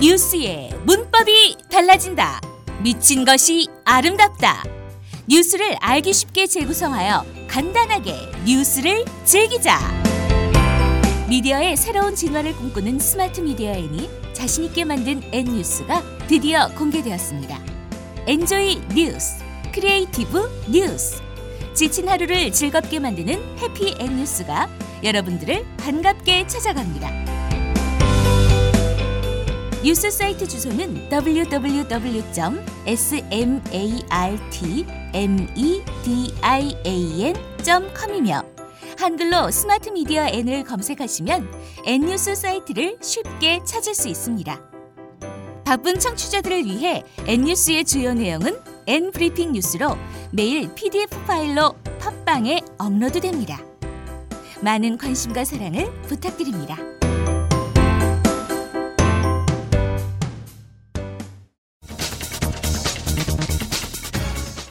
뉴스의 문법이 달라진다. 미친 것이 아름답다. 뉴스를 알기 쉽게 재구성하여 간단하게 뉴스를 즐기자. 미디어의 새로운 진화를 꿈꾸는 스마트 미디어 N이 자신 있게 만든 N뉴스가 드디어 공개되었습니다. enjoy 뉴스, creative 뉴스. 지친 하루를 즐겁게 만드는 happy N뉴스가 여러분들을 반갑게 찾아갑니다. 뉴스 사이트 주소는 www.smartmedian.com이며 한글로 스마트 미디어 N을 검색하시면 N뉴스 사이트를 쉽게 찾을 수 있습니다. 바쁜 청취자들을 위해 N뉴스의 주요 내용은 N브리핑 뉴스로 매일 PDF 파일로 팟빵에 업로드됩니다. 많은 관심과 사랑을 부탁드립니다.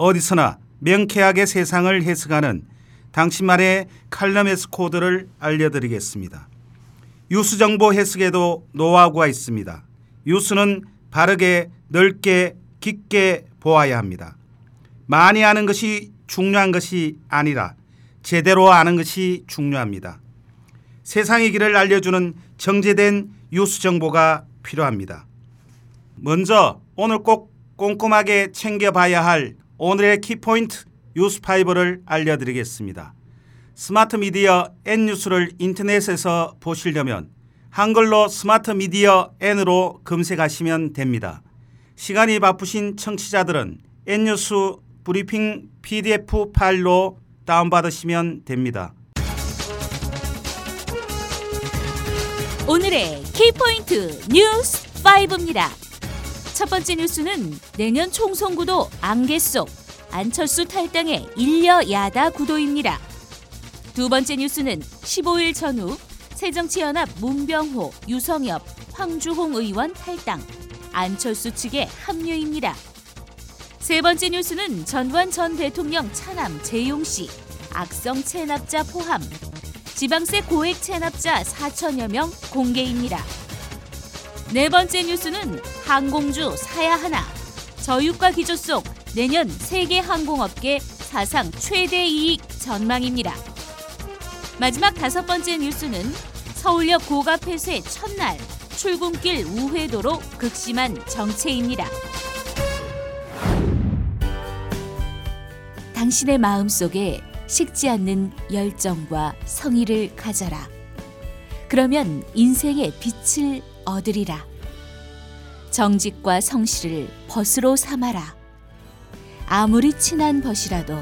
어디서나 명쾌하게 세상을 해석하는 당신만의 칼럼에스 코드를 알려드리겠습니다. 유수 정보 해석에도 노하우가 있습니다. 유수는 바르게 넓게 깊게 보아야 합니다. 많이 아는 것이 중요한 것이 아니라 제대로 아는 것이 중요합니다. 세상의 길을 알려주는 정제된 유수 정보가 필요합니다. 먼저 오늘 꼭 꼼꼼하게 챙겨봐야 할 오늘의 키포인트 뉴스 파이버를 알려드리겠습니다. 스마트 미디어 N뉴스를 인터넷에서 보시려면 한글로 스마트 미디어 N으로 검색하시면 됩니다. 시간이 바쁘신 청취자들은 N뉴스 브리핑 PDF 파일로 다운받으시면 됩니다. 오늘의 키포인트 뉴스 5입니다. 첫 번째 뉴스는 내년 총선 구도 안개 속 안철수 탈당의 일여다야 구도입니다. 두 번째 뉴스는 15일 전후 새정치연합 문병호, 유성엽, 황주홍 의원 탈당, 안철수 측의 합류입니다. 세 번째 뉴스는 전두환 전 대통령 차남 재용 씨, 악성 체납자 포함, 지방세 고액 체납자 4천여 명 공개입니다. 네 번째 뉴스는 항공주 사야 하나, 저유가 기조 속 내년 세계 항공업계 사상 최대 이익 전망입니다. 마지막 다섯 번째 뉴스는 서울역 고가 폐쇄 첫날 출근길 우회도로 극심한 정체입니다. 당신의 마음 속에 식지 않는 열정과 성의를 가져라. 그러면 인생의 빛을 얻으리라. 정직과 성실을 벗으로 삼아라. 아무리 친한 벗이라도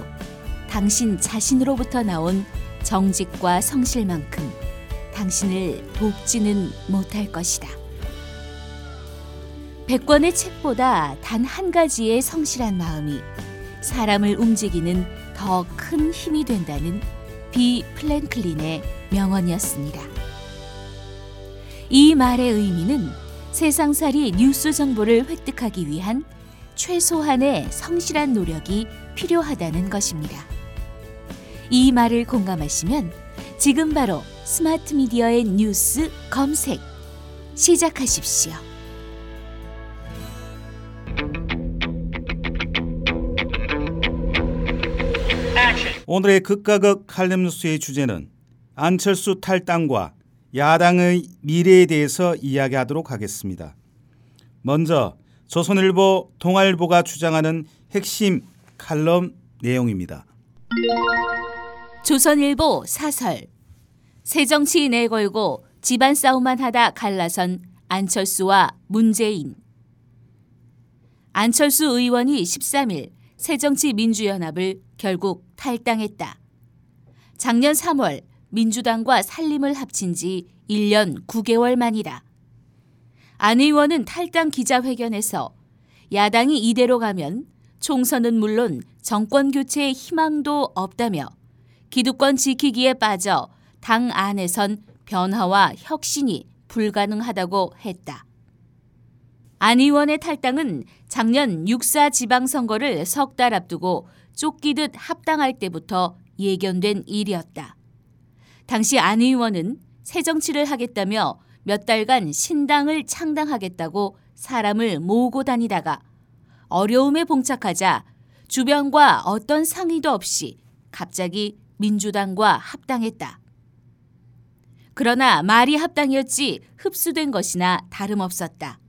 당신 자신으로부터 나온 정직과 성실만큼 당신을 돕지는 못할 것이다. 백권의 책보다 단 한 가지의 성실한 마음이 사람을 움직이는 더 큰 힘이 된다는 비 플랭클린의 명언이었습니다. 이 말의 의미는 세상살이 뉴스 정보를 획득하기 위한 최소한의 성실한 노력이 필요하다는 것입니다. 이 말을 공감하시면 지금 바로 스마트 미디어의 뉴스 검색 시작하십시오. 오늘의 극과 극 칼럼 뉴스의 주제는 안철수 탈당과 야당의 미래에 대해서 이야기하도록 하겠습니다. 먼저 조선일보, 동아일보가 주장하는 핵심 칼럼 내용입니다. 조선일보 사설 새정치 내걸고 집안 싸움만 하다 갈라선 안철수와 문재인 안철수 의원이 13일 새정치 민주연합을 결국 탈당했다. 작년 3월 민주당과 살림을 합친 지 1년 9개월 만이다. 안 의원은 탈당 기자회견에서 야당이 이대로 가면 총선은 물론 정권 교체의 희망도 없다며 기득권 지키기에 빠져 당 안에선 변화와 혁신이 불가능하다고 했다. 안 의원의 탈당은 작년 6사 지방선거를 석 달 앞두고 쫓기듯 합당할 때부터 예견된 일이었다. 당시 안 의원은 새 정치를 하겠다며 몇 달간 신당을 창당하겠다고 사람을 모으고 다니다가 어려움에 봉착하자 주변과 어떤 상의도 없이 갑자기 민주당과 합당했다. 그러나 말이 합당이었지 흡수된 것이나 다름없었다.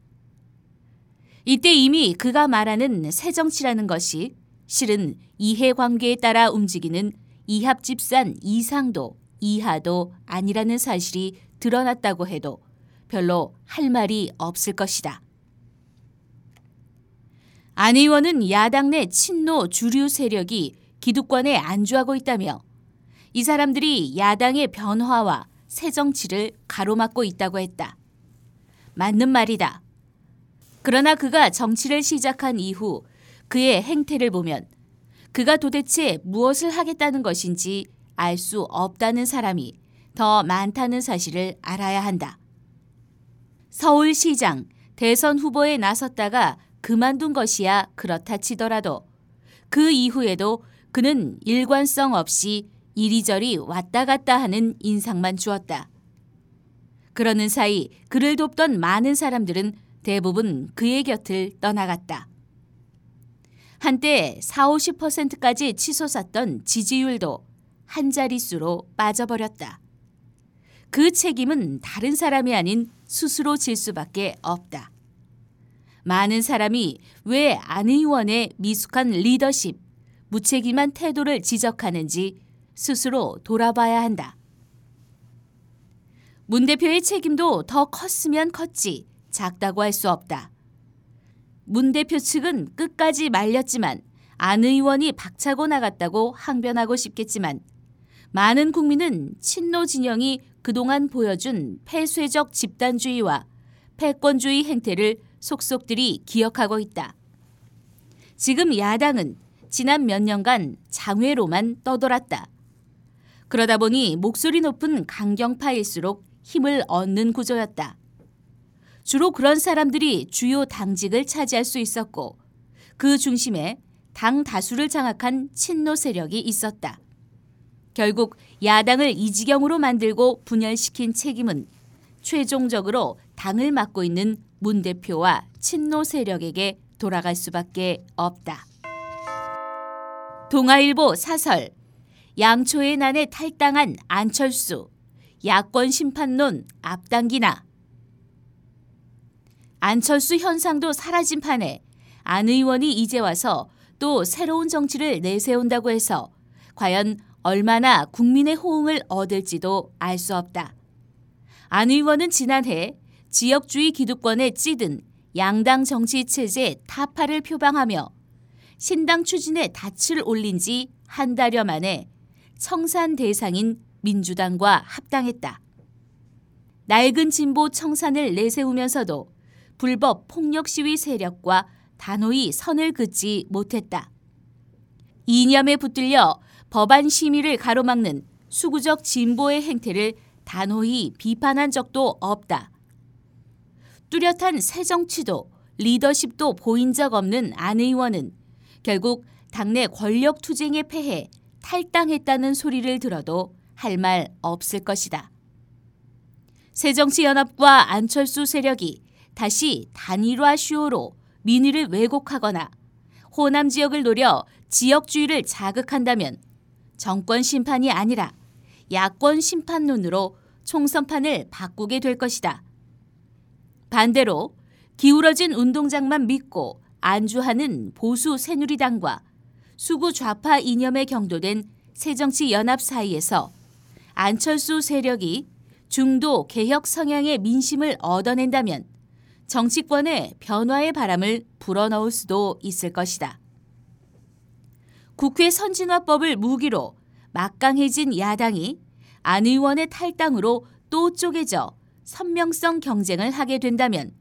이때 이미 그가 말하는 새정치라는 것이 실은 이해관계에 따라 움직이는 이합집산 이상도 이하도 아니라는 사실이 드러났다고 해도 별로 할 말이 없을 것이다. 안 의원은 야당 내 친노 주류 세력이 기득권에 안주하고 있다며 이 사람들이 야당의 변화와 새 정치를 가로막고 있다고 했다. 맞는 말이다. 그러나 그가 정치를 시작한 이후 그의 행태를 보면 그가 도대체 무엇을 하겠다는 것인지 알 수 없다는 사람이 더 많다는 사실을 알아야 한다. 서울시장 대선 후보에 나섰다가 그만둔 것이야 그렇다 치더라도 그 이후에도 그는 일관성 없이 이리저리 왔다 갔다 하는 인상만 주었다. 그러는 사이 그를 돕던 많은 사람들은 대부분 그의 곁을 떠나갔다. 한때 4, 50%까지 치솟았던 지지율도 한 자릿수로 빠져버렸다. 그 책임은 다른 사람이 아닌 스스로 질 수밖에 없다. 많은 사람이 왜 안 의원의 미숙한 리더십, 무책임한 태도를 지적하는지 스스로 돌아봐야 한다. 문 대표의 책임도 더 컸으면 컸지 작다고 할 수 없다. 문 대표 측은 끝까지 말렸지만 안 의원이 박차고 나갔다고 항변하고 싶겠지만 많은 국민은 친노 진영이 그동안 보여준 폐쇄적 집단주의와 패권주의 행태를 속속들이 기억하고 있다. 지금 야당은 지난 몇 년간 장외로만 떠돌았다. 그러다 보니 목소리 높은 강경파일수록 힘을 얻는 구조였다. 주로 그런 사람들이 주요 당직을 차지할 수 있었고 그 중심에 당 다수를 장악한 친노 세력이 있었다. 결국 야당을 이 지경으로 만들고 분열시킨 책임은 최종적으로 당을 맡고 있는 문 대표와 친노 세력에게 돌아갈 수밖에 없다. 동아일보 사설. 양초의 난에 탈당한 안철수. 야권 심판론 앞당기나. 안철수 현상도 사라진 판에 안 의원이 이제 와서 또 새로운 정치를 내세운다고 해서 과연 얼마나 국민의 호응을 얻을지도 알 수 없다. 안 의원은 지난해 지역주의 기득권에 찌든 양당 정치 체제 타파를 표방하며 신당 추진에 닻을 올린 지 한 달여 만에 청산 대상인 민주당과 합당했다. 낡은 진보 청산을 내세우면서도 불법 폭력 시위 세력과 단호히 선을 긋지 못했다. 이념에 붙들려 법안 심의를 가로막는 수구적 진보의 행태를 단호히 비판한 적도 없다. 뚜렷한 새 정치도 리더십도 보인 적 없는 안 의원은 결국 당내 권력 투쟁에 패해 탈당했다는 소리를 들어도 할 말 없을 것이다. 새정치연합과 안철수 세력이 다시 단일화 쇼로 민의를 왜곡하거나 호남 지역을 노려 지역주의를 자극한다면 정권 심판이 아니라 야권 심판론으로 총선판을 바꾸게 될 것이다. 반대로 기울어진 운동장만 믿고 안주하는 보수 새누리당과 수구 좌파 이념에 경도된 새정치연합 사이에서 안철수 세력이 중도 개혁 성향의 민심을 얻어낸다면 정치권의 변화의 바람을 불어넣을 수도 있을 것이다. 국회 선진화법을 무기로 막강해진 야당이 안 의원의 탈당으로 또 쪼개져 선명성 경쟁을 하게 된다면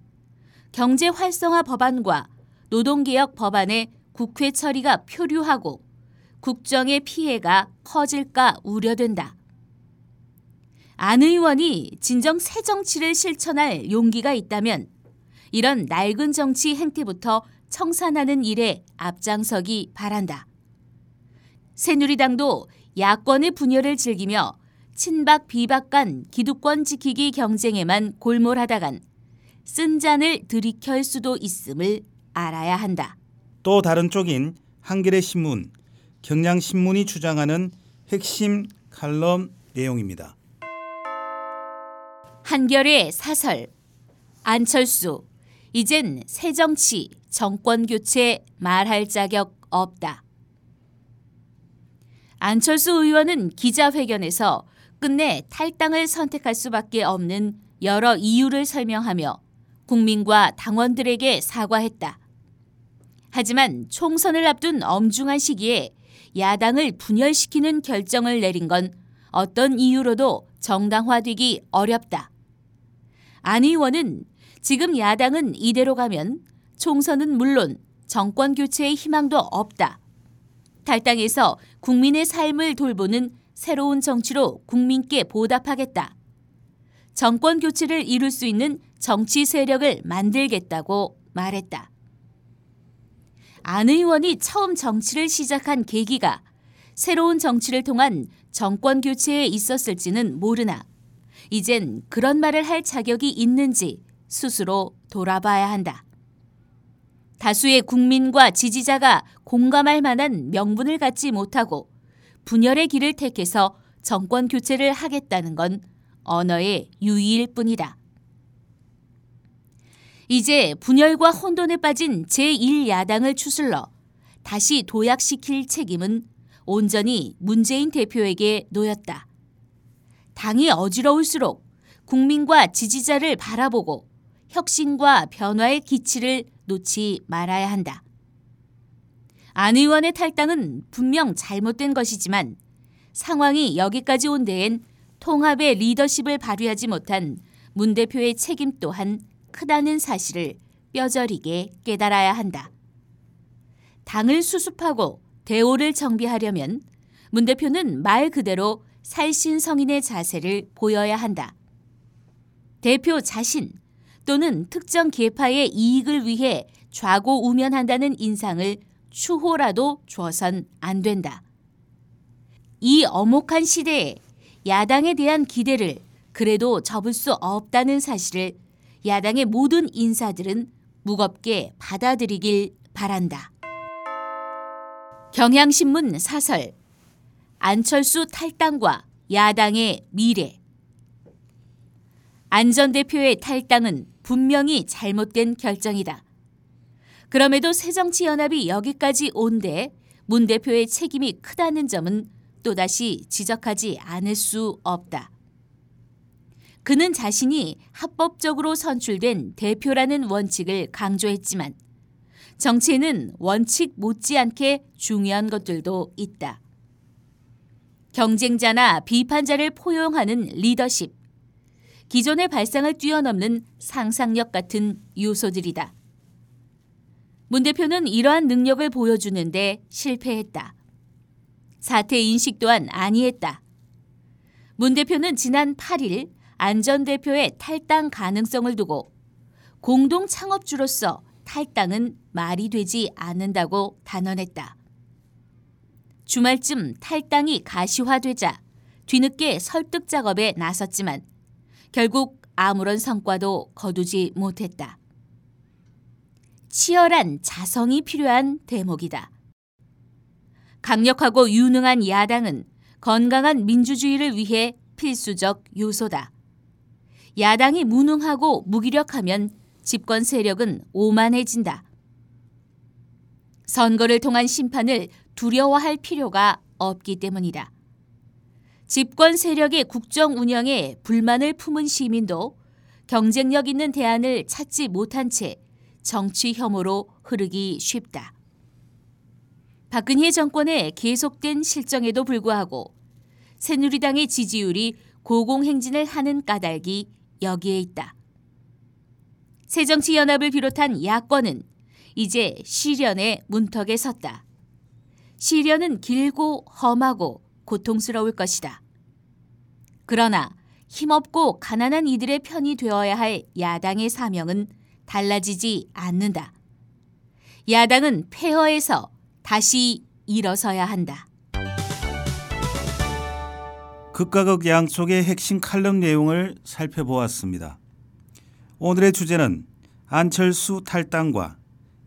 경제 활성화 법안과 노동개혁 법안의 국회 처리가 표류하고 국정의 피해가 커질까 우려된다. 안 의원이 진정 새 정치를 실천할 용기가 있다면 이런 낡은 정치 행태부터 청산하는 일에 앞장서기 바란다. 새누리당도 야권의 분열을 즐기며 친박 비박 간 기득권 지키기 경쟁에만 골몰하다간 쓴 잔을 들이킬 수도 있음을 알아야 한다. 또 다른 쪽인 한겨레 신문, 경향 신문이 주장하는 핵심 칼럼 내용입니다. 한결의 사설 안철수 이젠 새 정치 정권 교체 말할 자격 없다. 안철수 의원은 기자회견에서 끝내 탈당을 선택할 수밖에 없는 여러 이유를 설명하며 국민과 당원들에게 사과했다. 하지만 총선을 앞둔 엄중한 시기에 야당을 분열시키는 결정을 내린 건 어떤 이유로도 정당화되기 어렵다. 안 의원은 지금 야당은 이대로 가면 총선은 물론 정권 교체의 희망도 없다. 탈당해서 국민의 삶을 돌보는 새로운 정치로 국민께 보답하겠다. 정권 교체를 이룰 수 있는 정치 세력을 만들겠다고 말했다. 안 의원이 처음 정치를 시작한 계기가 새로운 정치를 통한 정권 교체에 있었을지는 모르나 이젠 그런 말을 할 자격이 있는지 스스로 돌아봐야 한다. 다수의 국민과 지지자가 공감할 만한 명분을 갖지 못하고 분열의 길을 택해서 정권 교체를 하겠다는 건 언어의 유의일 뿐이다. 이제 분열과 혼돈에 빠진 제1야당을 추슬러 다시 도약시킬 책임은 온전히 문재인 대표에게 놓였다. 당이 어지러울수록 국민과 지지자를 바라보고 혁신과 변화의 기치를 놓지 말아야 한다. 안 의원의 탈당은 분명 잘못된 것이지만 상황이 여기까지 온 데엔 통합의 리더십을 발휘하지 못한 문 대표의 책임 또한 크다는 사실을 뼈저리게 깨달아야 한다. 당을 수습하고 대오를 정비하려면 문 대표는 말 그대로 살신성인의 자세를 보여야 한다. 대표 자신 또는 특정 계파의 이익을 위해 좌고우면한다는 인상을 추호라도 줘선 안 된다. 이 엄혹한 시대에 야당에 대한 기대를 그래도 접을 수 없다는 사실을 야당의 모든 인사들은 무겁게 받아들이길 바란다. 경향신문 사설 안철수 탈당과 야당의 미래 안전 대표의 탈당은 분명히 잘못된 결정이다. 그럼에도 새정치연합이 여기까지 온데 문 대표의 책임이 크다는 점은 또다시 지적하지 않을 수 없다. 그는 자신이 합법적으로 선출된 대표라는 원칙을 강조했지만 정치에는 원칙 못지않게 중요한 것들도 있다. 경쟁자나 비판자를 포용하는 리더십, 기존의 발상을 뛰어넘는 상상력 같은 요소들이다. 문 대표는 이러한 능력을 보여주는데 실패했다. 사태 인식 또한 아니했다. 문 대표는 지난 8일 안전 대표의 탈당 가능성을 두고 공동 창업주로서 탈당은 말이 되지 않는다고 단언했다. 주말쯤 탈당이 가시화되자 뒤늦게 설득 작업에 나섰지만 결국 아무런 성과도 거두지 못했다. 치열한 자성이 필요한 대목이다. 강력하고 유능한 야당은 건강한 민주주의를 위해 필수적 요소다. 야당이 무능하고 무기력하면 집권 세력은 오만해진다. 선거를 통한 심판을 두려워할 필요가 없기 때문이다. 집권 세력의 국정 운영에 불만을 품은 시민도 경쟁력 있는 대안을 찾지 못한 채 정치 혐오로 흐르기 쉽다. 박근혜 정권의 계속된 실정에도 불구하고 새누리당의 지지율이 고공행진을 하는 까닭이 여기에 있다. 새정치연합을 비롯한 야권은 이제 시련의 문턱에 섰다. 시련은 길고 험하고 고통스러울 것이다. 그러나 힘없고 가난한 이들의 편이 되어야 할 야당의 사명은 달라지지 않는다. 야당은 폐허에서 다시 일어서야 한다. 극과 극 양쪽의 핵심 칼럼 내용을 살펴보았습니다. 오늘의 주제는 안철수 탈당과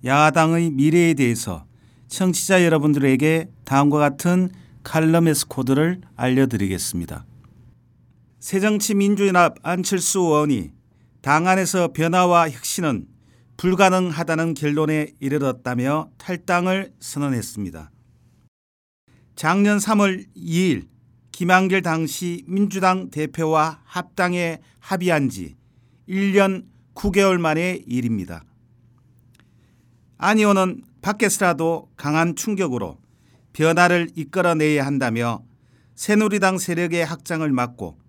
야당의 미래에 대해서 청취자 여러분들에게 다음과 같은 칼럼 에스 코드를 알려드리겠습니다. 새정치 민주연합 안철수 의원이 당 안에서 변화와 혁신은 불가능하다는 결론에 이르렀다며 탈당을 선언했습니다. 작년 3월 2일 김한길 당시 민주당 대표와 합당에 합의한 지 1년 9개월 만의 일입니다. 안 의원은 밖에서라도 강한 충격으로 변화를 이끌어내야 한다며 새누리당 세력의 확장을 막고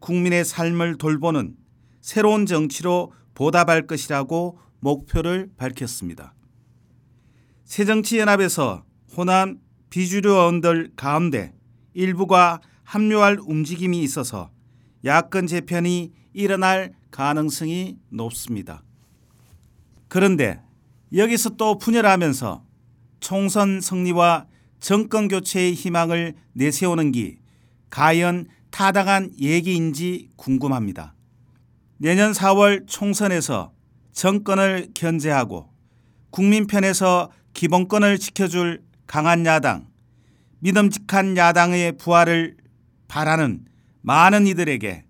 국민의 삶을 돌보는 새로운 정치로 보답할 것이라고 목표를 밝혔습니다. 새정치연합에서 호남 비주류 의원들 가운데 일부가 합류할 움직임이 있어서 야권 재편이 일어날 가능성이 높습니다. 그런데 여기서 또 분열하면서 총선 승리와 정권 교체의 희망을 내세우는 기 과연 타당한 얘기인지 궁금합니다. 내년 4월 총선에서 정권을 견제하고 국민 편에서 기본권을 지켜줄 강한 야당, 믿음직한 야당의 부활을 바라는 많은 이들에게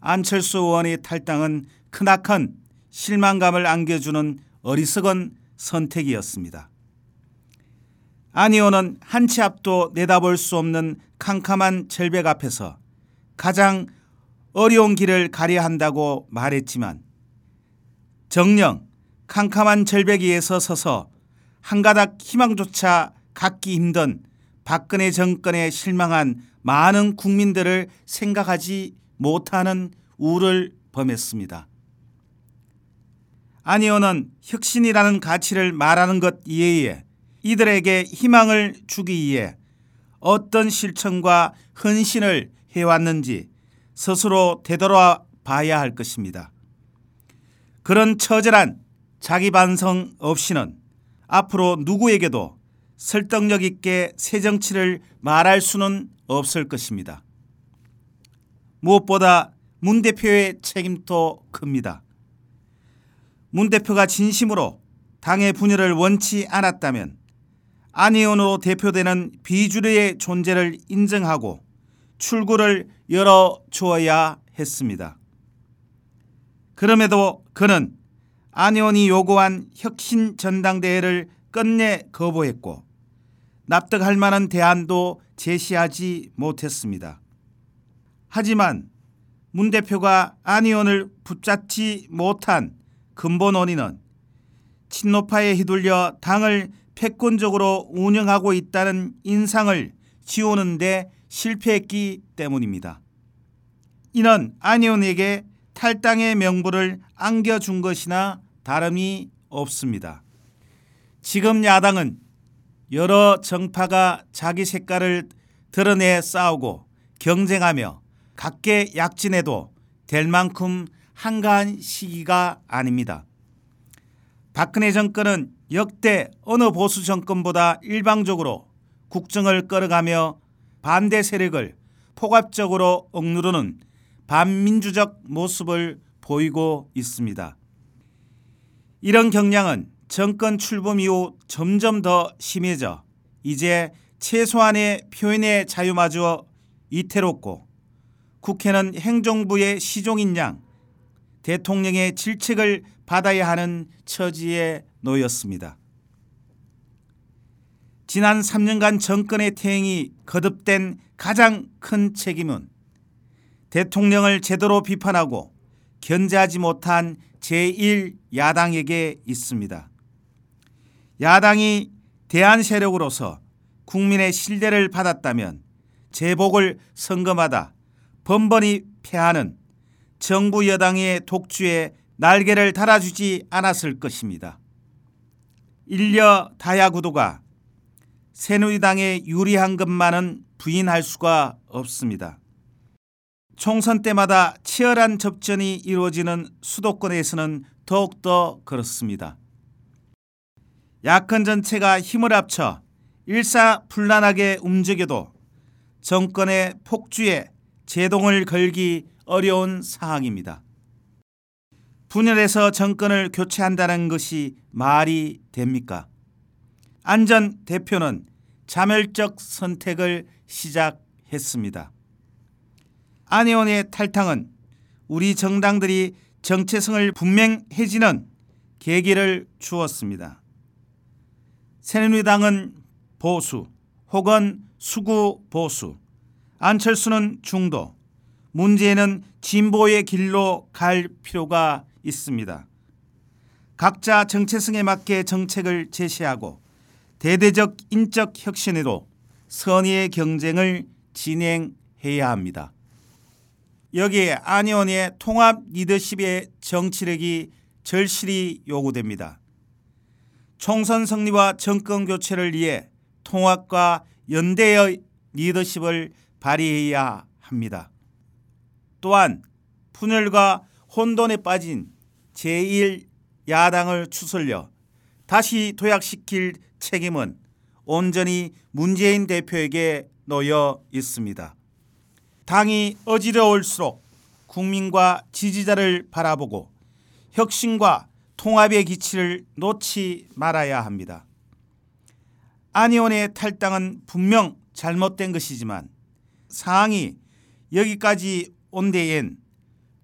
안철수 의원의 탈당은 크나큰 실망감을 안겨주는 어리석은 선택이었습니다. 안 의원은 한치 앞도 내다볼 수 없는 캄캄한 절벽 앞에서 가장 어려운 길을 가려야 한다고 말했지만 정령 캄캄한 절벽 위에서 서서 한 가닥 희망조차 갖기 힘든 박근혜 정권에 실망한 많은 국민들을 생각하지 못하는 우를 범했습니다. 안 의원은 혁신이라는 가치를 말하는 것 이외에 이들에게 희망을 주기 위해 어떤 실천과 헌신을 해왔는지 스스로 되돌아 봐야 할 것입니다. 그런 처절한 자기 반성 없이는 앞으로 누구에게도 설득력 있게 새 정치를 말할 수는 없을 것입니다. 무엇보다 문 대표의 책임도 큽니다. 문 대표가 진심으로 당의 분열을 원치 않았다면 안 의원으로 대표되는 비주류의 존재를 인정하고 출구를 열어 주어야 했습니다. 그럼에도 그는 안 의원이 요구한 혁신 전당대회를 끝내 거부했고 납득할 만한 대안도 제시하지 못했습니다. 하지만 문 대표가 안 의원을 붙잡지 못한 근본 원인은 친노파에 휘둘려 당을 패권적으로 운영하고 있다는 인상을 지우는데 실패했기 때문입니다. 이는 안 의원에게 탈당의 명분을 안겨준 것이나 다름이 없습니다. 지금 야당은 여러 정파가 자기 색깔을 드러내 싸우고 경쟁하며 각계 약진해도 될 만큼 한가한 시기가 아닙니다. 박근혜 정권은 역대 어느 보수 정권보다 일방적으로 국정을 끌어가며 반대 세력을 포괄적으로 억누르는 반민주적 모습을 보이고 있습니다. 이런 경향은 정권 출범 이후 점점 더 심해져 이제 최소한의 표현의 자유마저 이태롭고 국회는 행정부의 시종인 양 대통령의 질책을 받아야 하는 처지에 놓였습니다. 지난 3년간 정권의 태행이 거듭된 가장 큰 책임은 대통령을 제대로 비판하고 견제하지 못한 제1야당에게 있습니다. 야당이 대한 세력으로서 국민의 신뢰를 받았다면 제복을 선거마다 번번이 패하는 정부 여당의 독주에 날개를 달아주지 않았을 것입니다. 일려 다야구도가 새누리당에 유리한 것만은 부인할 수가 없습니다. 총선 때마다 치열한 접전이 이루어지는 수도권에서는 더욱더 그렇습니다. 야권 전체가 힘을 합쳐 일사불란하게 움직여도 정권의 폭주에 제동을 걸기 어려운 상황입니다. 분열해서 정권을 교체한다는 것이 말이 됩니까? 안전 대표는 자멸적 선택을 시작했습니다. 안혜원의 탈당은 우리 정당들이 정체성을 분명해지는 계기를 주었습니다. 새누리당은 보수 혹은 수구 보수, 안철수는 중도, 문제는 진보의 길로 갈 필요가 있습니다. 각자 정체성에 맞게 정책을 제시하고 대대적 인적 혁신으로 선의의 경쟁을 진행해야 합니다. 여기에 안의원의 통합 리더십의 정치력이 절실히 요구됩니다. 총선 승리와 정권 교체를 위해 통합과 연대의 리더십을 발휘해야 합니다. 또한 분열과 혼돈에 빠진 제1 야당을 추슬려 다시 도약시킬 책임은 온전히 문재인 대표에게 놓여 있습니다. 당이 어지러울수록 국민과 지지자를 바라보고 혁신과 통합의 기치를 놓지 말아야 합니다. 안희원의 탈당은 분명 잘못된 것이지만 상황이 여기까지 온 데엔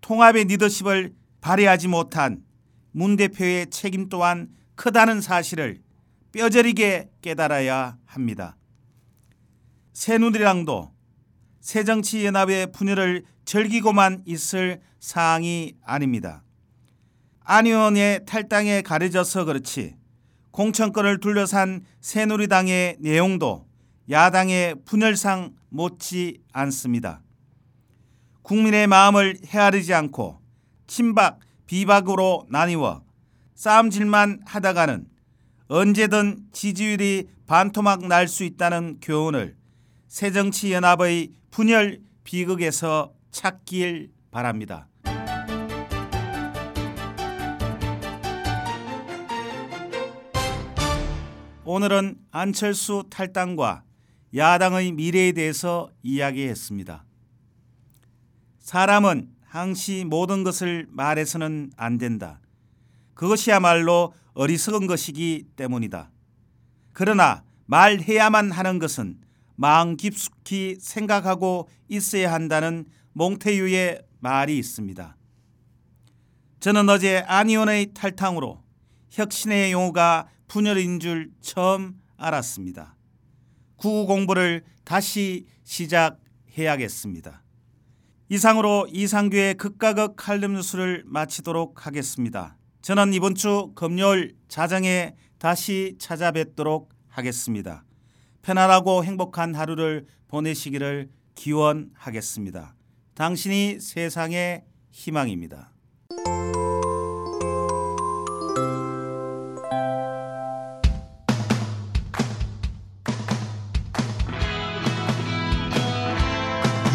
통합의 리더십을 발휘하지 못한 문 대표의 책임 또한 크다는 사실을 뼈저리게 깨달아야 합니다. 새누리당도 새정치연합의 분열을 즐기고만 있을 사항이 아닙니다. 안 의원의 탈당에 가려져서 그렇지 공천권을 둘러싼 새누리당의 내용도 야당의 분열상 못지 않습니다. 국민의 마음을 헤아리지 않고 친박, 비박으로 나뉘어 싸움질만 하다가는 언제든 지지율이 반토막 날 수 있다는 교훈을 새정치연합의 분열 비극에서 찾길 바랍니다. 오늘은 안철수 탈당과 야당의 미래에 대해서 이야기했습니다. 사람은 항시 모든 것을 말해서는 안 된다. 그것이야말로 어리석은 것이기 때문이다. 그러나 말해야만 하는 것은 마음 깊숙이 생각하고 있어야 한다는 몽테유의 말이 있습니다. 저는 어제 안희원의 탈당으로 혁신의 용어가 분열인 줄 처음 알았습니다. 구구 공부를 다시 시작해야겠습니다. 이상으로 이상규의 극과 극 칼럼 뉴스를 마치도록 하겠습니다. 저는 이번 주 금요일 자정에 다시 찾아뵙도록 하겠습니다. 편안하고 행복한 하루를 보내시기를 기원하겠습니다. 당신이 세상의 희망입니다.